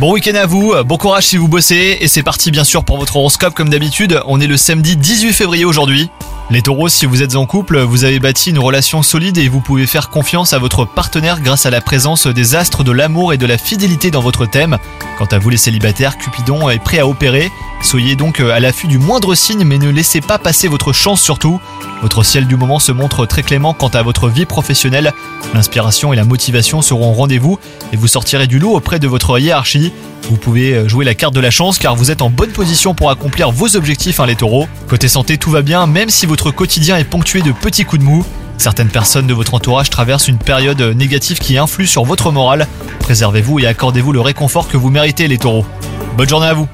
Bon week-end à vous, bon courage si vous bossez, et c'est parti bien sûr pour votre horoscope comme d'habitude, on est le samedi 18 février aujourd'hui. Les taureaux, si vous êtes en couple, vous avez bâti une relation solide et vous pouvez faire confiance à votre partenaire grâce à la présence des astres de l'amour et de la fidélité dans votre thème. Quant à vous les célibataires, Cupidon est prêt à opérer. Soyez donc à l'affût du moindre signe mais ne laissez pas passer votre chance surtout. Votre ciel du moment se montre très clément quant à votre vie professionnelle. L'inspiration et la motivation seront au rendez-vous et vous sortirez du lot auprès de votre hiérarchie. Vous pouvez jouer la carte de la chance car vous êtes en bonne position pour accomplir vos objectifs, hein, les taureaux. Côté santé, tout va bien, même si votre quotidien est ponctué de petits coups de mou. Certaines personnes de votre entourage traversent une période négative qui influe sur votre morale. Préservez-vous et accordez-vous le réconfort que vous méritez, les taureaux. Bonne journée à vous